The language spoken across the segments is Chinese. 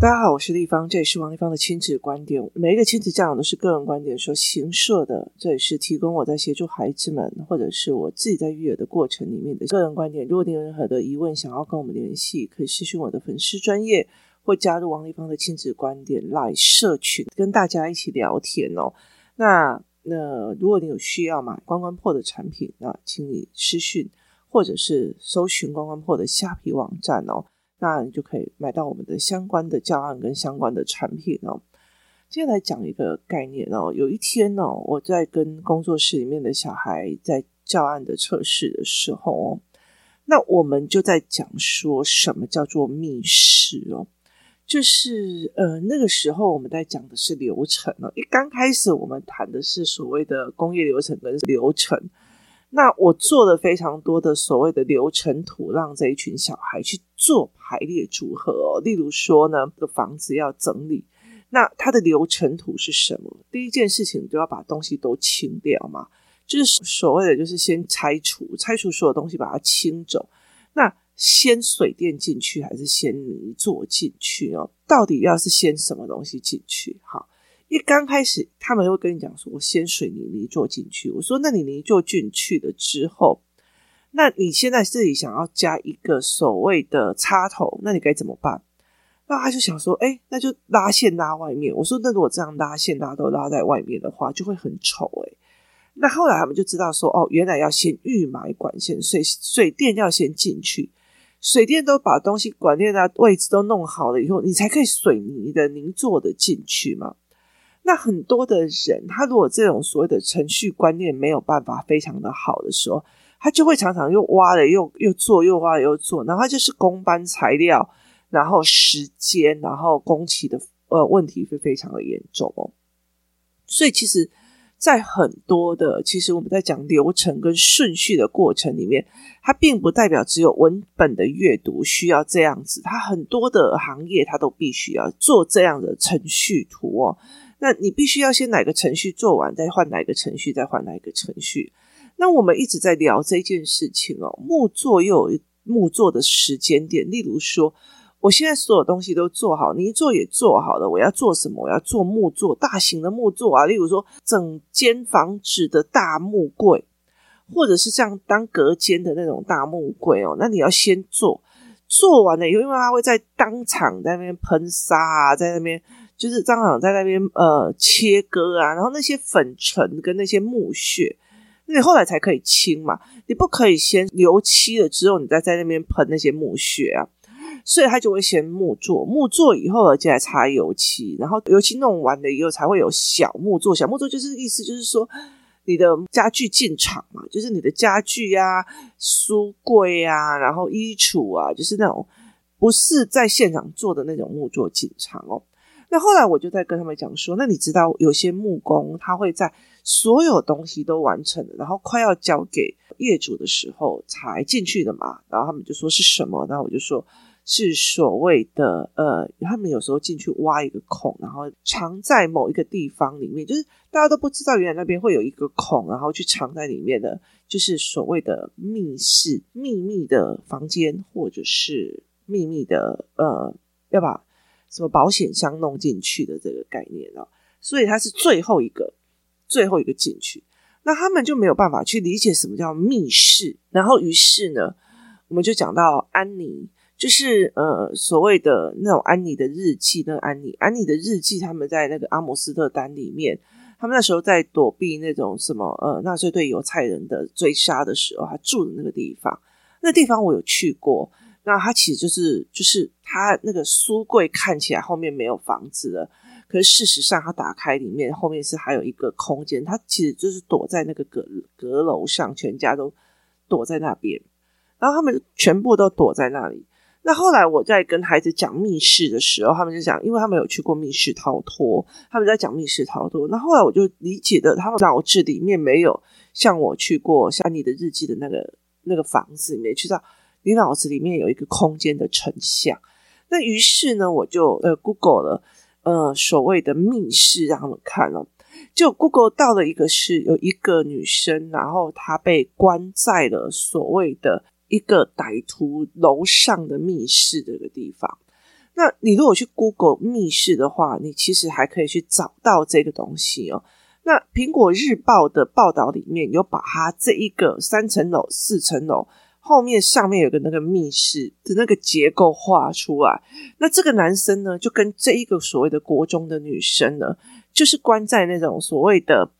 大家好，我是丽芳，这里是王立芳的亲子观点。每一个亲子教养都是个人观点说行设的，这也是提供我在协助孩子们，或者是我自己在育儿的过程里面的个人观点。如果你有任何的疑问，想要跟我们联系，可以私讯我的粉丝专业，或加入王立芳的亲子观点来社群，跟大家一起聊天哦。那那如果你有需要买关关破的产品，那请你私讯，或者是搜寻关关破的虾皮网站哦。那你就可以买到我们的相关的教案跟相关的产品哦。接下来讲一个概念哦。有一天哦，我在跟工作室里面的小孩在教案的测试的时候哦，那我们就在讲说什么叫做密室哦，就是呃那个时候我们在讲的是流程哦。一刚开始我们谈的是所谓的工业流程跟流程。那我做了非常多的所谓的流程图，让这一群小孩去做排列组合。例如说呢，个房子要整理，那它的流程图是什么？第一件事情就要把东西都清掉嘛，就是所谓的就是先拆除，拆除所有东西把它清走。那先水电进去还是先泥做进去哦？到底要是先什么东西进去？好。一刚开始，他们会跟你讲说：“我先水泥泥做进去。”我说：“那你泥做进去了之后，那你现在自己想要加一个所谓的插头，那你该怎么办？”那他就想说：“哎，那就拉线拉外面。”我说：“那如果这样拉线拉都拉在外面的话，就会很丑。”哎，那后来他们就知道说：“哦，原来要先预埋管线，水水电要先进去，水电都把东西管电的位置都弄好了以后，你才可以水泥的泥做的进去嘛。”那很多的人，他如果这种所谓的程序观念没有办法非常的好的时候，他就会常常又挖了又又做，又挖又做，然后就是工班材料，然后时间，然后工期的呃问题会非常的严重哦。所以其实，在很多的其实我们在讲流程跟顺序的过程里面，它并不代表只有文本的阅读需要这样子，它很多的行业它都必须要做这样的程序图哦。那你必须要先哪个程序做完，再换哪个程序，再换哪个程序。那我们一直在聊这件事情哦，木作又有木作的时间点。例如说，我现在所有东西都做好，泥做也做好了，我要做什么？我要做木作，大型的木作啊。例如说，整间房子的大木柜，或者是像当隔间的那种大木柜哦。那你要先做，做完了以后，因为它会在当场在那边喷砂啊，在那边。就是张长在那边呃切割啊，然后那些粉尘跟那些木屑，那你后来才可以清嘛。你不可以先油漆了之后，你再在那边喷那些木屑啊。所以他就会先木做，木做以后再来擦油漆，然后油漆弄完了以后才会有小木做。小木做就是意思就是说，你的家具进场嘛，就是你的家具啊、书柜啊，然后衣橱啊，就是那种不是在现场做的那种木作进场哦。那后来我就在跟他们讲说，那你知道有些木工他会在所有东西都完成了，然后快要交给业主的时候才进去的嘛？然后他们就说是什么？然后我就说是所谓的呃，他们有时候进去挖一个孔，然后藏在某一个地方里面，就是大家都不知道原来那边会有一个孔，然后去藏在里面的，就是所谓的密室、秘密的房间，或者是秘密的呃，要把。什么保险箱弄进去的这个概念哦，所以它是最后一个，最后一个进去，那他们就没有办法去理解什么叫密室，然后于是呢，我们就讲到安妮，就是呃所谓的那种安妮的日记，那个安妮，安妮的日记，他们在那个阿姆斯特丹里面，他们那时候在躲避那种什么呃纳粹对犹太人的追杀的时候，他住的那个地方，那地方我有去过。那他其实就是就是他那个书柜看起来后面没有房子了，可是事实上他打开里面后面是还有一个空间，他其实就是躲在那个阁阁楼上，全家都躲在那边，然后他们全部都躲在那里。那后来我在跟孩子讲密室的时候，他们就讲，因为他们有去过密室逃脱，他们在讲密室逃脱。那后来我就理解的，他们脑子里面没有像我去过像你的日记的那个那个房子里面去到。你脑子里面有一个空间的成像，那于是呢，我就呃 Google 了呃所谓的密室让他们看了，就 Google 到了一个是有一个女生，然后她被关在了所谓的一个歹徒楼上的密室这个地方。那你如果去 Google 密室的话，你其实还可以去找到这个东西哦。那苹果日报的报道里面有把它这一个三层楼、四层楼后面上面有个那个密室的那个结构画出来。那这个男生呢，就跟这一个所谓的国中的女生呢，就是关在那种所谓的。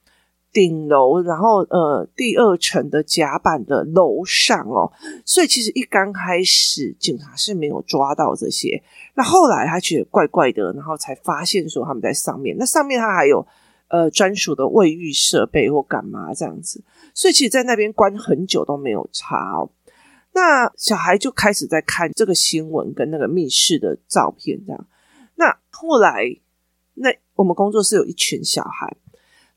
顶楼，然后呃，第二层的甲板的楼上哦，所以其实一刚开始警察是没有抓到这些，那后来他觉得怪怪的，然后才发现说他们在上面，那上面他还有呃专属的卫浴设备或干嘛这样子，所以其实在那边关很久都没有查哦，那小孩就开始在看这个新闻跟那个密室的照片这样，那后来那我们工作室有一群小孩。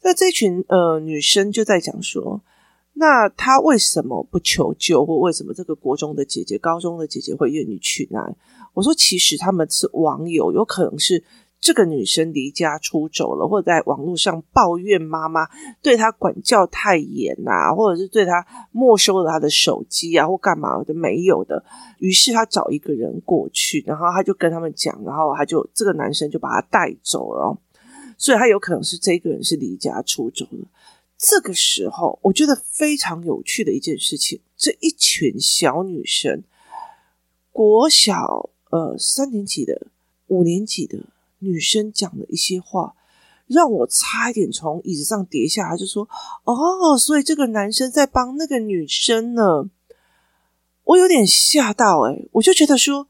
那这群呃女生就在讲说，那她为什么不求救，或为什么这个国中的姐姐、高中的姐姐会愿意去那？我说，其实他们是网友，有可能是这个女生离家出走了，或者在网络上抱怨妈妈对她管教太严啊，或者是对她没收了她的手机啊，或干嘛的没有的。于是她找一个人过去，然后她就跟他们讲，然后他就这个男生就把她带走了。所以他有可能是这个人是离家出走了。这个时候，我觉得非常有趣的一件事情，这一群小女生，国小呃三年级的、五年级的女生讲的一些话，让我差一点从椅子上跌下来，就说：“哦，所以这个男生在帮那个女生呢。”我有点吓到，诶，我就觉得说。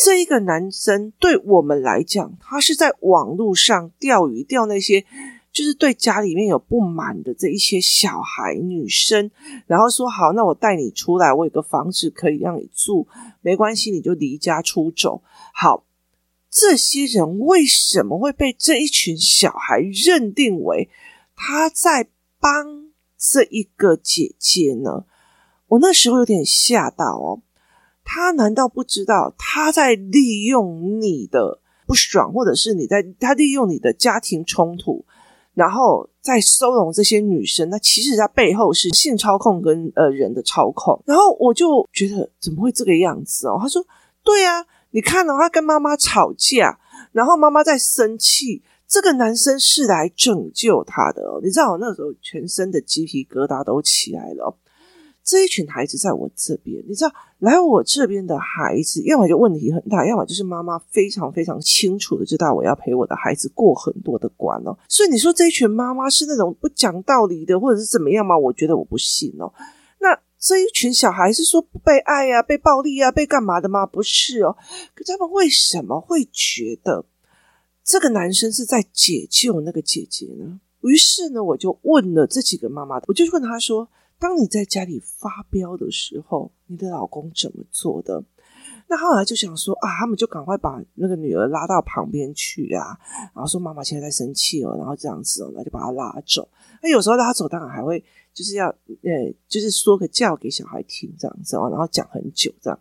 这一个男生对我们来讲，他是在网络上钓鱼，钓那些就是对家里面有不满的这一些小孩、女生，然后说好，那我带你出来，我有个房子可以让你住，没关系，你就离家出走。好，这些人为什么会被这一群小孩认定为他在帮这一个姐姐呢？我那时候有点吓到哦。他难道不知道他在利用你的不爽，或者是你在他利用你的家庭冲突，然后在收容这些女生？那其实他背后是性操控跟呃人的操控。然后我就觉得怎么会这个样子哦？他说：“对啊，你看哦，他跟妈妈吵架，然后妈妈在生气，这个男生是来拯救他的哦。你知道我那时候全身的鸡皮疙瘩都起来了。”这一群孩子在我这边，你知道，来我这边的孩子，要么就问题很大，要么就是妈妈非常非常清楚的知道我要陪我的孩子过很多的关哦。所以你说这一群妈妈是那种不讲道理的，或者是怎么样吗？我觉得我不信哦。这一群小孩是说不被爱呀、啊、被暴力呀、啊、被干嘛的吗？不是哦。可他们为什么会觉得这个男生是在解救那个姐姐呢？于是呢，我就问了这几个妈妈，我就问他说。当你在家里发飙的时候，你的老公怎么做的？那后来就想说啊，他们就赶快把那个女儿拉到旁边去啊，然后说妈妈现在在生气了，然后这样子哦，那就把她拉走。那有时候拉走，当然还会就是要呃，就是说个教给小孩听这样子哦，然后讲很久这样。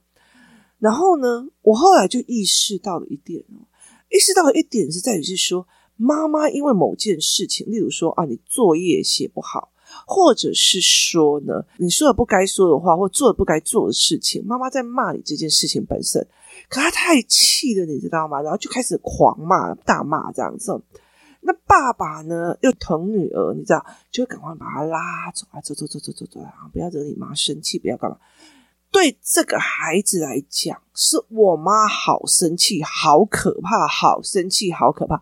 然后呢，我后来就意识到了一点哦，意识到了一点是在于是说，妈妈因为某件事情，例如说啊，你作业写不好。或者是说呢，你说了不该说的话，或做了不该做的事情，妈妈在骂你这件事情本身，可她太气了，你知道吗？然后就开始狂骂、大骂这样子。那爸爸呢，又疼女儿，你知道，就赶快把她拉走啊，走走走走走走啊，不要惹你妈生气，不要干嘛。对这个孩子来讲，是我妈好生气，好可怕，好生气，好可怕。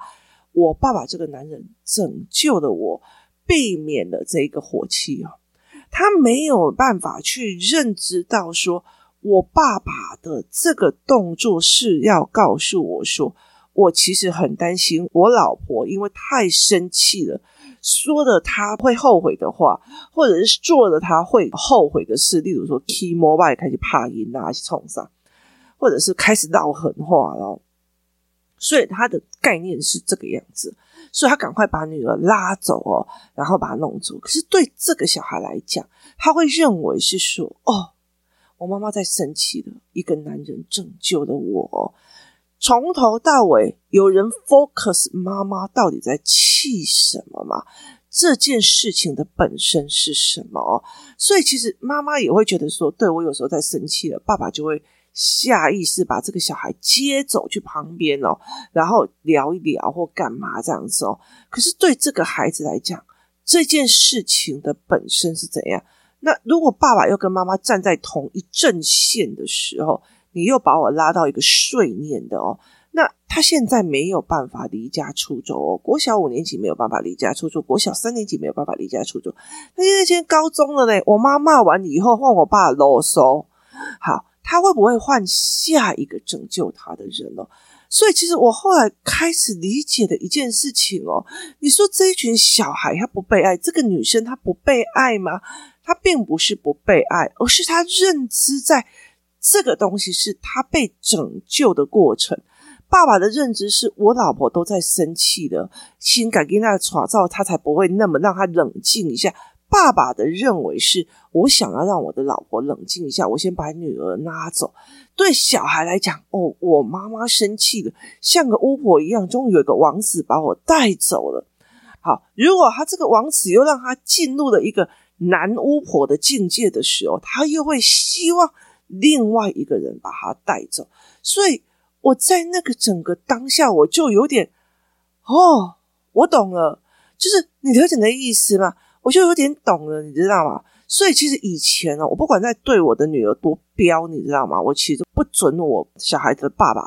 我爸爸这个男人拯救了我。避免了这个火气哦，他没有办法去认知到说，我爸爸的这个动作是要告诉我说，我其实很担心我老婆，因为太生气了，说了他会后悔的话，或者是做了他会后悔的事，例如说 key mobile 开始怕赢啊，去冲上，或者是开始闹狠话了，所以他的概念是这个样子。所以他赶快把女儿拉走哦，然后把她弄走。可是对这个小孩来讲，他会认为是说：“哦，我妈妈在生气了，一个男人拯救了我。”从头到尾有人 focus 妈妈到底在气什么吗？这件事情的本身是什么？所以其实妈妈也会觉得说：“对，我有时候在生气了，爸爸就会下意识把这个小孩接走去旁边哦，然后聊一聊或干嘛这样子哦。可是对这个孩子来讲，这件事情的本身是怎样？那如果爸爸又跟妈妈站在同一阵线的时候，你又把我拉到一个睡念的哦。那他现在没有办法离家出走哦，国小五年级没有办法离家出走，国小三年级没有办法离家出走。他现在现在高中了嘞，我妈骂完以后换我爸啰嗦。好，他会不会换下一个拯救他的人呢？所以其实我后来开始理解的一件事情哦，你说这一群小孩他不被爱，这个女生她不被爱吗？她并不是不被爱，而是她认知在这个东西是她被拯救的过程。爸爸的认知是我老婆都在生气的，心感给那创造，他才不会那么让他冷静一下。爸爸的认为是我想要让我的老婆冷静一下，我先把女儿拉走。对小孩来讲，哦，我妈妈生气了，像个巫婆一样，终于有一个王子把我带走了。好，如果他这个王子又让他进入了一个男巫婆的境界的时候，他又会希望另外一个人把他带走，所以。我在那个整个当下，我就有点哦，我懂了，就是你了解的意思吗？我就有点懂了，你知道吗？所以其实以前呢，我不管在对我的女儿多彪，你知道吗？我其实不准我小孩的爸爸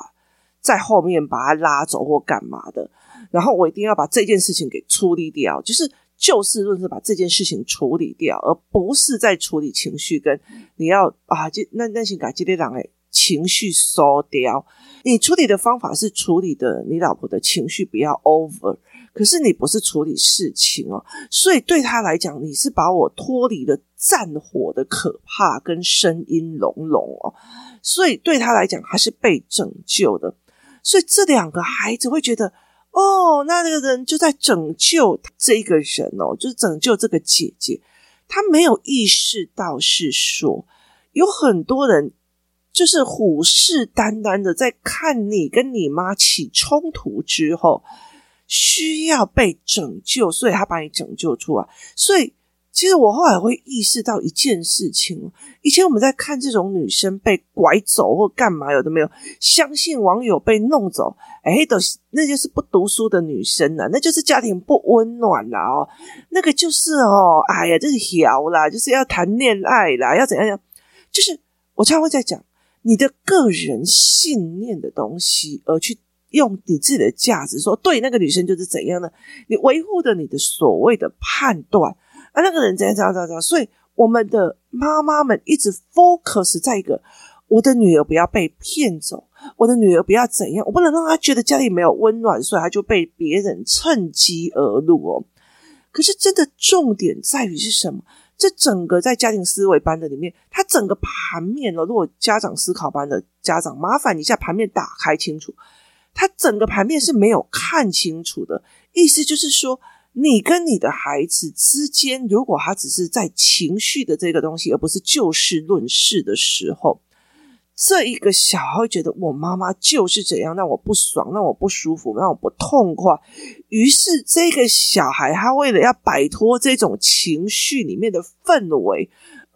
在后面把他拉走或干嘛的，然后我一定要把这件事情给处理掉，就是就事论事把这件事情处理掉，而不是在处理情绪跟你要啊，就那那些改激烈党诶情绪收掉，你处理的方法是处理的你老婆的情绪不要 over，可是你不是处理事情哦，所以对他来讲，你是把我脱离了战火的可怕跟声音隆隆哦，所以对他来讲，他是被拯救的，所以这两个孩子会觉得，哦，那那个人就在拯救这个人哦，就是拯救这个姐姐，他没有意识到是说有很多人。就是虎视眈眈的在看你跟你妈起冲突之后，需要被拯救，所以他把你拯救出来。所以，其实我后来会意识到一件事情：以前我们在看这种女生被拐走或干嘛，有的没有相信网友被弄走，哎，都那就是不读书的女生了，那就是家庭不温暖了哦，那个就是哦，哎呀，这是调啦，就是要谈恋爱啦，要怎样样？就是我常常会在讲。你的个人信念的东西，而去用你自己的价值说，对那个女生就是怎样呢？你维护的你的所谓的判断，啊那个人怎样怎样怎样。所以我们的妈妈们一直 focus 在一个，我的女儿不要被骗走，我的女儿不要怎样，我不能让她觉得家里没有温暖，所以她就被别人趁机而入哦。可是真的重点在于是什么？这整个在家庭思维班的里面，它整个盘面哦，如果家长思考班的家长，麻烦你一下盘面打开清楚，他整个盘面是没有看清楚的。意思就是说，你跟你的孩子之间，如果他只是在情绪的这个东西，而不是就事论事的时候。这一个小孩会觉得我妈妈就是怎样，让我不爽，让我不舒服，让我不痛快。于是这个小孩他为了要摆脱这种情绪里面的氛围，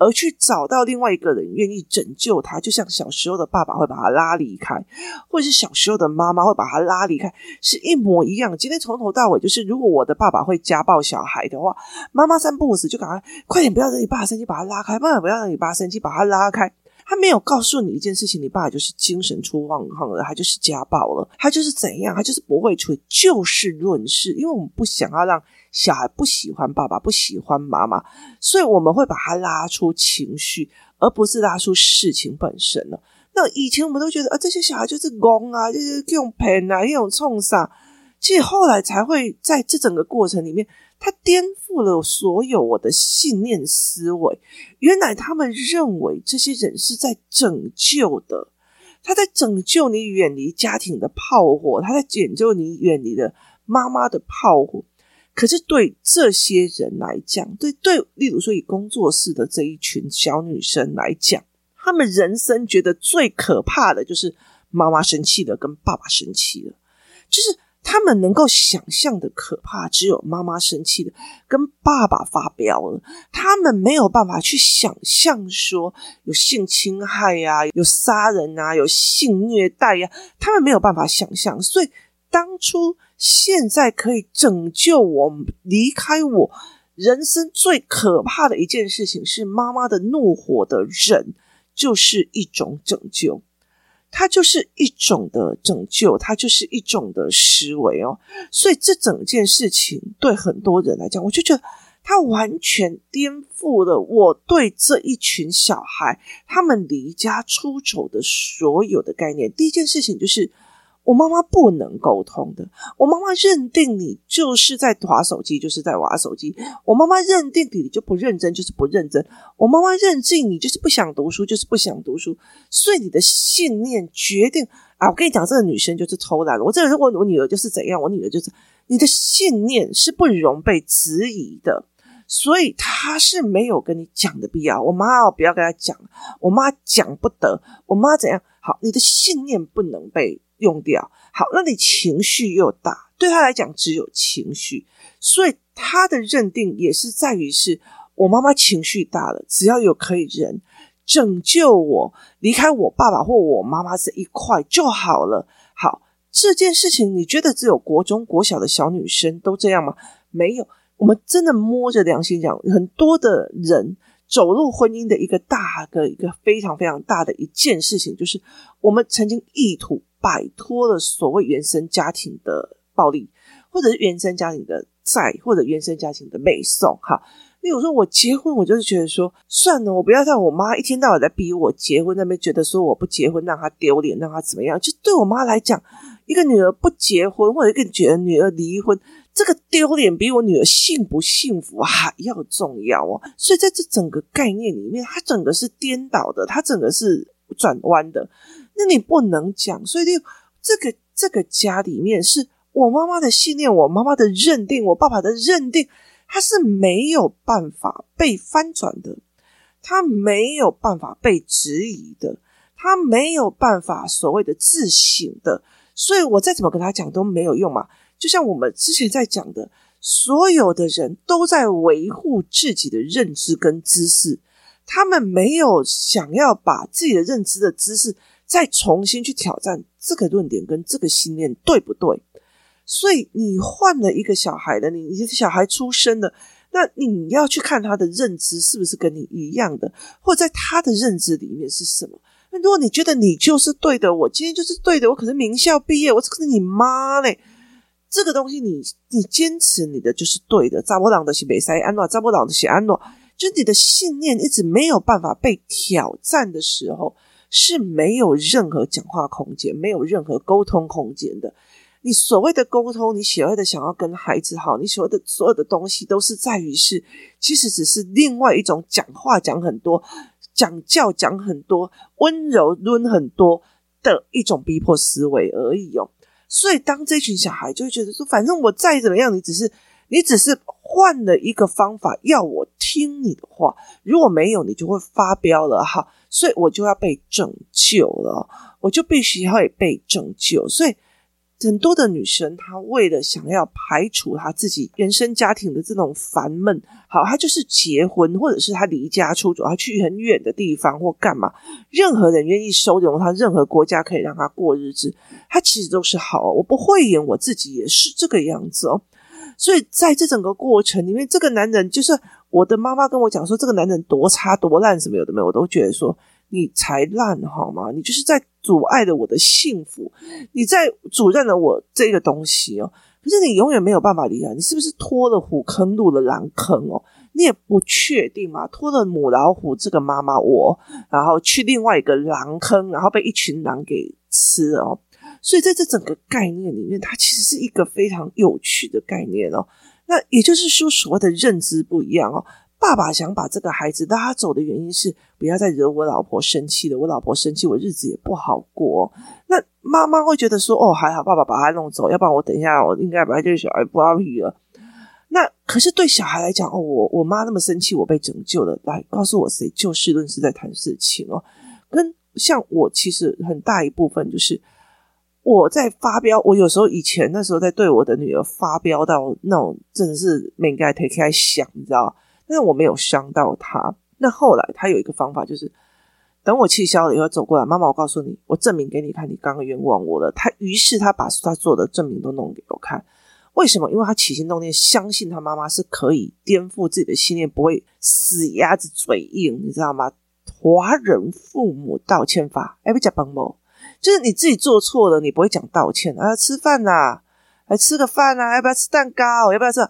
而去找到另外一个人愿意拯救他，就像小时候的爸爸会把他拉离开，或者是小时候的妈妈会把他拉离开，是一模一样。今天从头到尾就是，如果我的爸爸会家暴小孩的话，妈妈三不五时就赶快快点，不要让你爸生气，把他拉开；妈妈不要让你爸生气，把他拉开。他没有告诉你一件事情，你爸就是精神出状况了，他就是家暴了，他就是怎样，他就是不会处理，就事论事。因为我们不想要让小孩不喜欢爸爸，不喜欢妈妈，所以我们会把他拉出情绪，而不是拉出事情本身了。那以前我们都觉得啊，这些小孩就是攻啊，就是用骗啊，用冲杀。其实后来才会在这整个过程里面。他颠覆了所有我的信念思维。原来他们认为这些人是在拯救的，他在拯救你远离家庭的炮火，他在拯救你远离的妈妈的炮火。可是对这些人来讲，对对，例如说以工作室的这一群小女生来讲，他们人生觉得最可怕的就是妈妈生气了，跟爸爸生气了，就是。他们能够想象的可怕，只有妈妈生气的跟爸爸发飙了。他们没有办法去想象说有性侵害呀、有杀人啊，有性虐待呀、他们没有办法想象。所以当初现在可以拯救我离开我人生最可怕的一件事情是妈妈的怒火的忍，就是一种拯救。它就是一种的拯救，它就是一种的思维哦。所以这整件事情对很多人来讲，我就觉得它完全颠覆了我对这一群小孩他们离家出走的所有的概念。第一件事情就是。我妈妈不能沟通的，我妈妈认定你就是在滑手机，就是在玩手机。我妈妈认定你就不认真，就是不认真。我妈妈认定你就是不想读书，就是不想读书。所以你的信念决定啊！我跟你讲，这个女生就是偷懒。我这个如果我女儿就是怎样，我女儿就是你的信念是不容被质疑的，所以她是没有跟你讲的必要。我妈不要跟她讲，我妈讲不得。我妈怎样？好，你的信念不能被。用掉好，那你情绪又大，对他来讲只有情绪，所以他的认定也是在于是我妈妈情绪大了，只要有可以人拯救我离开我爸爸或我妈妈这一块就好了。好，这件事情你觉得只有国中国小的小女生都这样吗？没有，我们真的摸着良心讲，很多的人走入婚姻的一个大的一个非常非常大的一件事情，就是我们曾经意图。摆脱了所谓原生家庭的暴力，或者是原生家庭的债，或者原生家庭的美送。哈，例如说，我结婚，我就是觉得说，算了，我不要让我妈一天到晚在逼我结婚，那边觉得说我不结婚让她丢脸，让她怎么样？就对我妈来讲，一个女儿不结婚，或者一个觉得女儿离婚，这个丢脸比我女儿幸不幸福还要重要哦。所以在这整个概念里面，它整个是颠倒的，它整个是转弯的。那你不能讲，所以就这个这个家里面是我妈妈的信念，我妈妈的认定，我爸爸的认定，他是没有办法被翻转的，他没有办法被质疑的，他没有办法所谓的自省的，所以我再怎么跟他讲都没有用嘛。就像我们之前在讲的，所有的人都在维护自己的认知跟知识，他们没有想要把自己的认知的知识。再重新去挑战这个论点跟这个信念对不对？所以你换了一个小孩的，你你的小孩出生了，那你要去看他的认知是不是跟你一样的，或者在他的认知里面是什么？那如果你觉得你就是对的，我今天就是对的，我可是名校毕业，我可是你妈嘞，这个东西你你坚持你的就是对的。查某人就是袂使安怎，查某人就是安诺，就是你的信念一直没有办法被挑战的时候。是没有任何讲话空间，没有任何沟通空间的。你所谓的沟通，你所谓的想要跟孩子好，你所谓的所有的东西，都是在于是，其实只是另外一种讲话讲很多，讲教讲很多，温柔抡很多的一种逼迫思维而已哦。所以，当这群小孩就会觉得说，反正我再怎么样，你只是你只是换了一个方法要我听你的话，如果没有，你就会发飙了哈。所以我就要被拯救了，我就必须要被拯救。所以很多的女生，她为了想要排除她自己原生家庭的这种烦闷，好，她就是结婚，或者是她离家出走，她去很远的地方或干嘛，任何人愿意收容她，任何国家可以让她过日子，她其实都是好。我不会演，我自己也是这个样子哦。所以在这整个过程里面，这个男人就是。我的妈妈跟我讲说，这个男人多差多烂，什么有的没有，我都觉得说你才烂好吗？你就是在阻碍了我的幸福，你在阻碍了我这个东西哦。可是你永远没有办法理解，你是不是拖了虎坑入了狼坑哦？你也不确定嘛，拖了母老虎这个妈妈我，然后去另外一个狼坑，然后被一群狼给吃哦。所以在这整个概念里面，它其实是一个非常有趣的概念哦。那也就是说，所谓的认知不一样哦。爸爸想把这个孩子拉走的原因是，不要再惹我老婆生气了。我老婆生气，我日子也不好过。那妈妈会觉得说，哦，还好，爸爸把他弄走，要不然我等一下我应该把这个小孩不要皮了。那可是对小孩来讲，哦，我我妈那么生气，我被拯救了。来告诉我，谁就事论事在谈事情哦。跟像我，其实很大一部分就是。我在发飙，我有时候以前那时候在对我的女儿发飙到那种真的是没该 take 开想，你知道？但是我没有伤到她。那后来她有一个方法，就是等我气消了以后走过来，妈妈，我告诉你，我证明给你看，你刚刚冤枉我了。她于是她把她做的证明都弄给我看。为什么？因为她起心动念，相信她妈妈是可以颠覆自己的信念，不会死鸭子嘴硬，你知道吗？华人父母道歉法，哎，不讲帮忙。就是你自己做错了，你不会讲道歉啊？吃饭呐、啊，来吃个饭、啊？要不要吃蛋糕？要不要吃？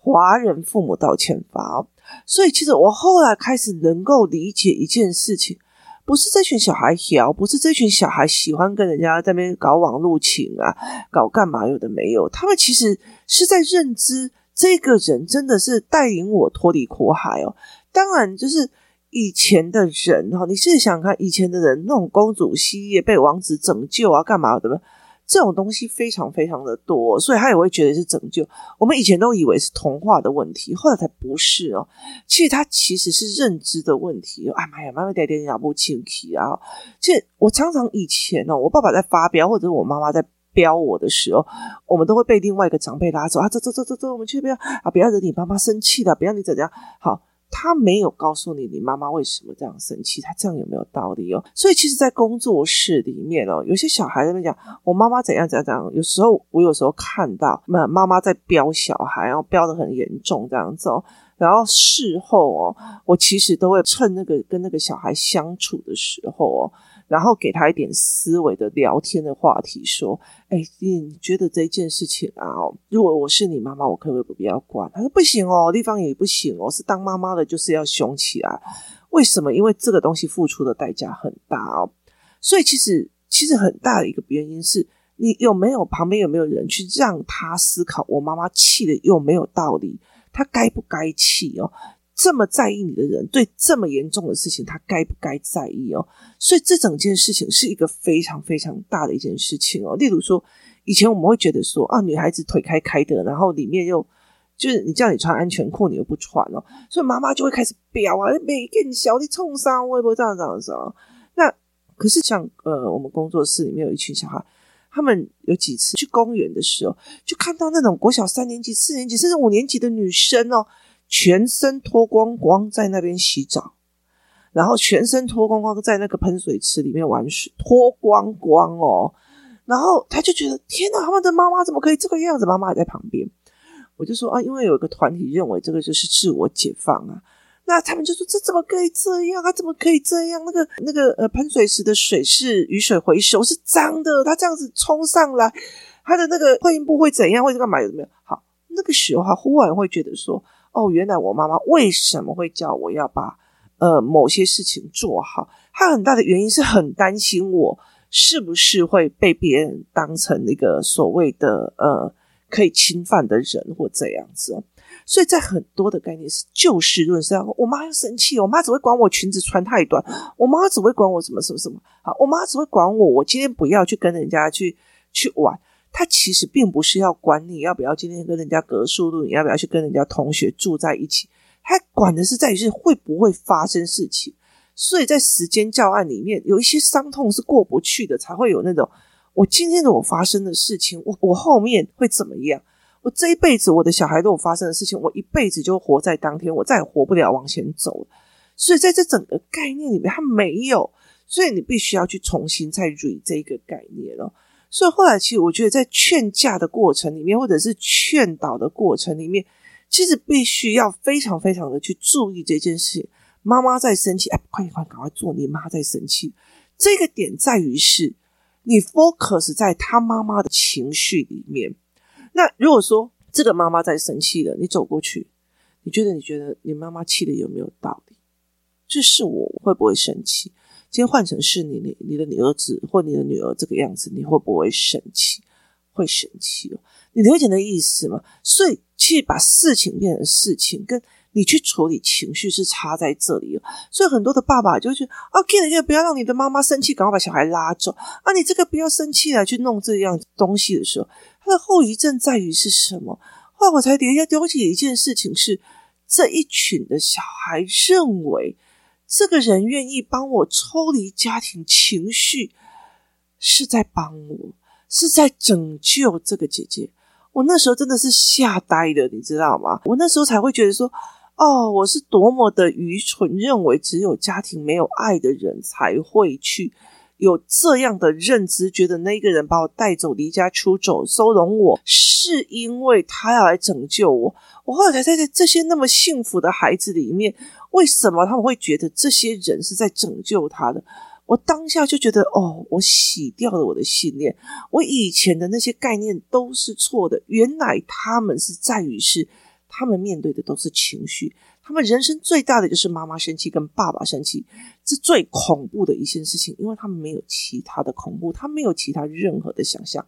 华人父母道歉法。所以其实我后来开始能够理解一件事情，不是这群小孩小，不是这群小孩喜欢跟人家在那边搞网路情啊，搞干嘛有的没有。他们其实是在认知这个人真的是带领我脱离苦海哦。当然就是。以前的人哈，你试想想看，以前的人那种公主系列被王子拯救啊，干嘛的？这种东西非常非常的多，所以他也会觉得是拯救。我们以前都以为是童话的问题，后来才不是哦。其实他其实是认知的问题。哎妈呀，妈妈点点咬不清气啊！其实我常常以前哦，我爸爸在发飙，或者我妈妈在飙我的时候，我们都会被另外一个长辈拉走啊，走走走走走，我们去不要啊，不要惹你妈妈生气的，不要你怎样好。他没有告诉你，你妈妈为什么这样生气？他这样有没有道理哦？所以其实，在工作室里面哦，有些小孩在那讲我妈妈怎样怎样怎样。有时候我有时候看到妈妈妈在飙小孩，然后飙的很严重这样子哦。然后事后哦，我其实都会趁那个跟那个小孩相处的时候哦。然后给他一点思维的聊天的话题，说：“哎，你觉得这件事情啊，如果我是你妈妈，我可不可以不要管？”他说：“不行哦，地方也不行哦，是当妈妈的就是要凶起来。为什么？因为这个东西付出的代价很大哦。所以其实其实很大的一个原因是你有没有旁边有没有人去让他思考？我妈妈气的又没有道理，他该不该气哦？”这么在意你的人，对这么严重的事情，他该不该在意哦？所以这整件事情是一个非常非常大的一件事情哦。例如说，以前我们会觉得说啊，女孩子腿开开的，然后里面又就是你叫你穿安全裤，你又不穿哦，所以妈妈就会开始飙啊，每个小的冲伤，会不会这样这样子啊？那可是像呃，我们工作室里面有一群小孩，他们有几次去公园的时候，就看到那种国小三年级、四年级甚至五年级的女生哦。全身脱光光在那边洗澡，然后全身脱光光在那个喷水池里面玩水，脱光光哦。然后他就觉得天哪，他们的妈妈怎么可以这个样子？妈妈还在旁边，我就说啊，因为有一个团体认为这个就是自我解放啊。那他们就说这怎么可以这样啊？怎么可以这样？那个那个呃喷水池的水是雨水回收，是脏的，他这样子冲上来，他的那个会阴部会怎样？会干嘛？有没有？好，那个时候他忽然会觉得说。哦，原来我妈妈为什么会叫我要把呃某些事情做好？她很大的原因是很担心我是不是会被别人当成那个所谓的呃可以侵犯的人或这样子。所以在很多的概念是就事论事，我妈要生气，我妈只会管我裙子穿太短，我妈只会管我什么什么什么。好，我妈只会管我，我今天不要去跟人家去去玩。他其实并不是要管你要不要今天跟人家隔宿路，你要不要去跟人家同学住在一起，他管的是在于是会不会发生事情。所以在时间教案里面，有一些伤痛是过不去的，才会有那种我今天的我发生的事情，我我后面会怎么样？我这一辈子我的小孩都有发生的事情，我一辈子就活在当天，我再也活不了往前走了。所以在这整个概念里面，他没有，所以你必须要去重新再 re 这一个概念了。所以后来，其实我觉得在劝架的过程里面，或者是劝导的过程里面，其实必须要非常非常的去注意这件事。妈妈在生气，哎，快点快点，赶快做。你妈在生气，这个点在于是你 focus 在她妈妈的情绪里面。那如果说这个妈妈在生气了，你走过去，你觉得你觉得你妈妈气的有没有道理？这是我会不会生气？今天换成是你，你你的你儿子或你的女儿这个样子，你会不会生气？会生气哦。你了解那意思吗？所以，去把事情变成事情，跟你去处理情绪是差在这里哦。所以，很多的爸爸就觉得啊，Kid，不要让你的妈妈生气，赶快把小孩拉走啊！你这个不要生气来去弄这样东西的时候，它的后遗症在于是什么？后来我才底下了解一件事情是，这一群的小孩认为。这个人愿意帮我抽离家庭情绪，是在帮我。是在拯救这个姐姐。我那时候真的是吓呆了，你知道吗？我那时候才会觉得说，哦，我是多么的愚蠢，认为只有家庭没有爱的人才会去有这样的认知，觉得那个人把我带走，离家出走，收容我，是因为他要来拯救我。我后来才在这些那么幸福的孩子里面，为什么他们会觉得这些人是在拯救他的？我当下就觉得，哦，我洗掉了我的信念，我以前的那些概念都是错的。原来他们是在于是，他们面对的都是情绪，他们人生最大的就是妈妈生气跟爸爸生气，是最恐怖的一件事情，因为他们没有其他的恐怖，他没有其他任何的想象，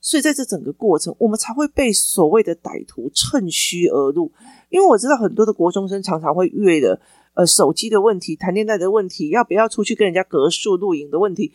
所以在这整个过程，我们才会被所谓的歹徒趁虚而入。因为我知道很多的国中生常常会约的。呃，手机的问题，谈恋爱的问题，要不要出去跟人家隔宿露营的问题，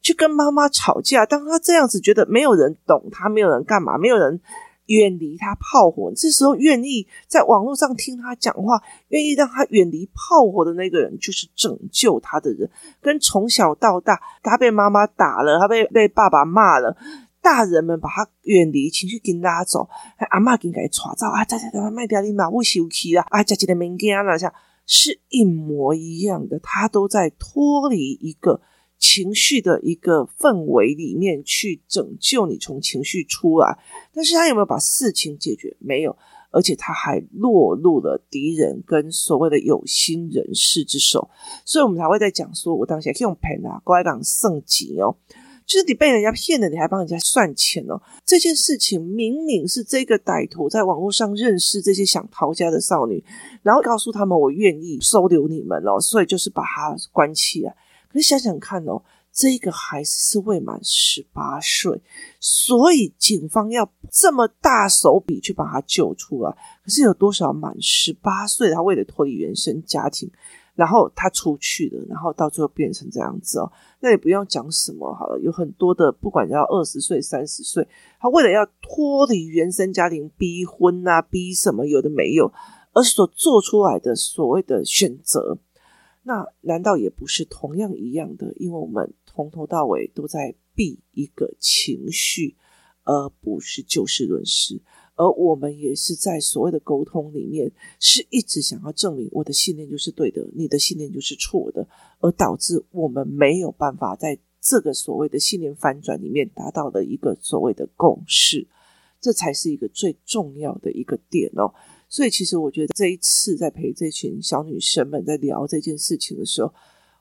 去跟妈妈吵架。当他这样子觉得没有人懂他，没有人干嘛，没有人远离他炮火，这时候愿意在网络上听他讲话，愿意让他远离炮火的那个人，就是拯救他的人。跟从小到大，他被妈妈打了，他被被爸爸骂了，大人们把他远离，情绪给拉走，阿嬷给他抓走啊，在在在卖掉你嘛，不休息啊，啊，家己的物件啦，像。是一模一样的，他都在脱离一个情绪的一个氛围里面去拯救你从情绪出来，但是他有没有把事情解决？没有，而且他还落入了敌人跟所谓的有心人士之手，所以我们才会在讲说，我当时用骗啊，乖讲圣级哦。就是你被人家骗了，你还帮人家算钱哦？这件事情明明是这个歹徒在网络上认识这些想逃家的少女，然后告诉他们我愿意收留你们哦，所以就是把他关起来。可是想想看哦，这个孩子是未满十八岁，所以警方要这么大手笔去把他救出来。可是有多少满十八岁，他为了脱离原生家庭？然后他出去了，然后到最后变成这样子哦。那也不用讲什么好了，有很多的，不管要二十岁、三十岁，他为了要脱离原生家庭，逼婚啊，逼什么有的没有，而所做出来的所谓的选择，那难道也不是同样一样的？因为我们从头到尾都在避一个情绪，而不是就事论事。而我们也是在所谓的沟通里面，是一直想要证明我的信念就是对的，你的信念就是错的，而导致我们没有办法在这个所谓的信念翻转里面达到的一个所谓的共识，这才是一个最重要的一个点哦。所以，其实我觉得这一次在陪这群小女生们在聊这件事情的时候，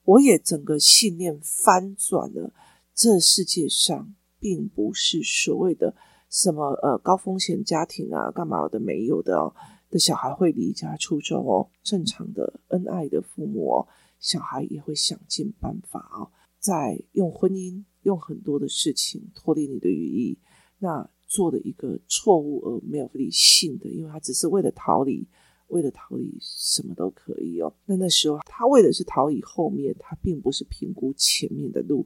我也整个信念翻转了。这世界上并不是所谓的。什么呃高风险家庭啊，干嘛的没有的哦，的小孩会离家出走哦，正常的恩爱的父母哦，小孩也会想尽办法哦，在用婚姻用很多的事情脱离你的羽翼，那做的一个错误而没有理性的，因为他只是为了逃离，为了逃离什么都可以哦。那那时候他为的是逃离后面，他并不是评估前面的路。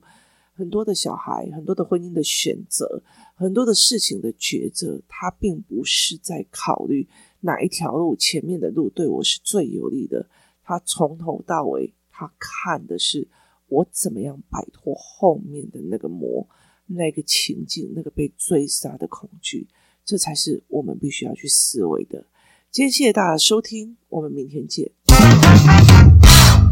很多的小孩，很多的婚姻的选择，很多的事情的抉择，他并不是在考虑哪一条路前面的路对我是最有利的。他从头到尾，他看的是我怎么样摆脱后面的那个魔，那个情境，那个被追杀的恐惧，这才是我们必须要去思维的。今天谢谢大家收听，我们明天见。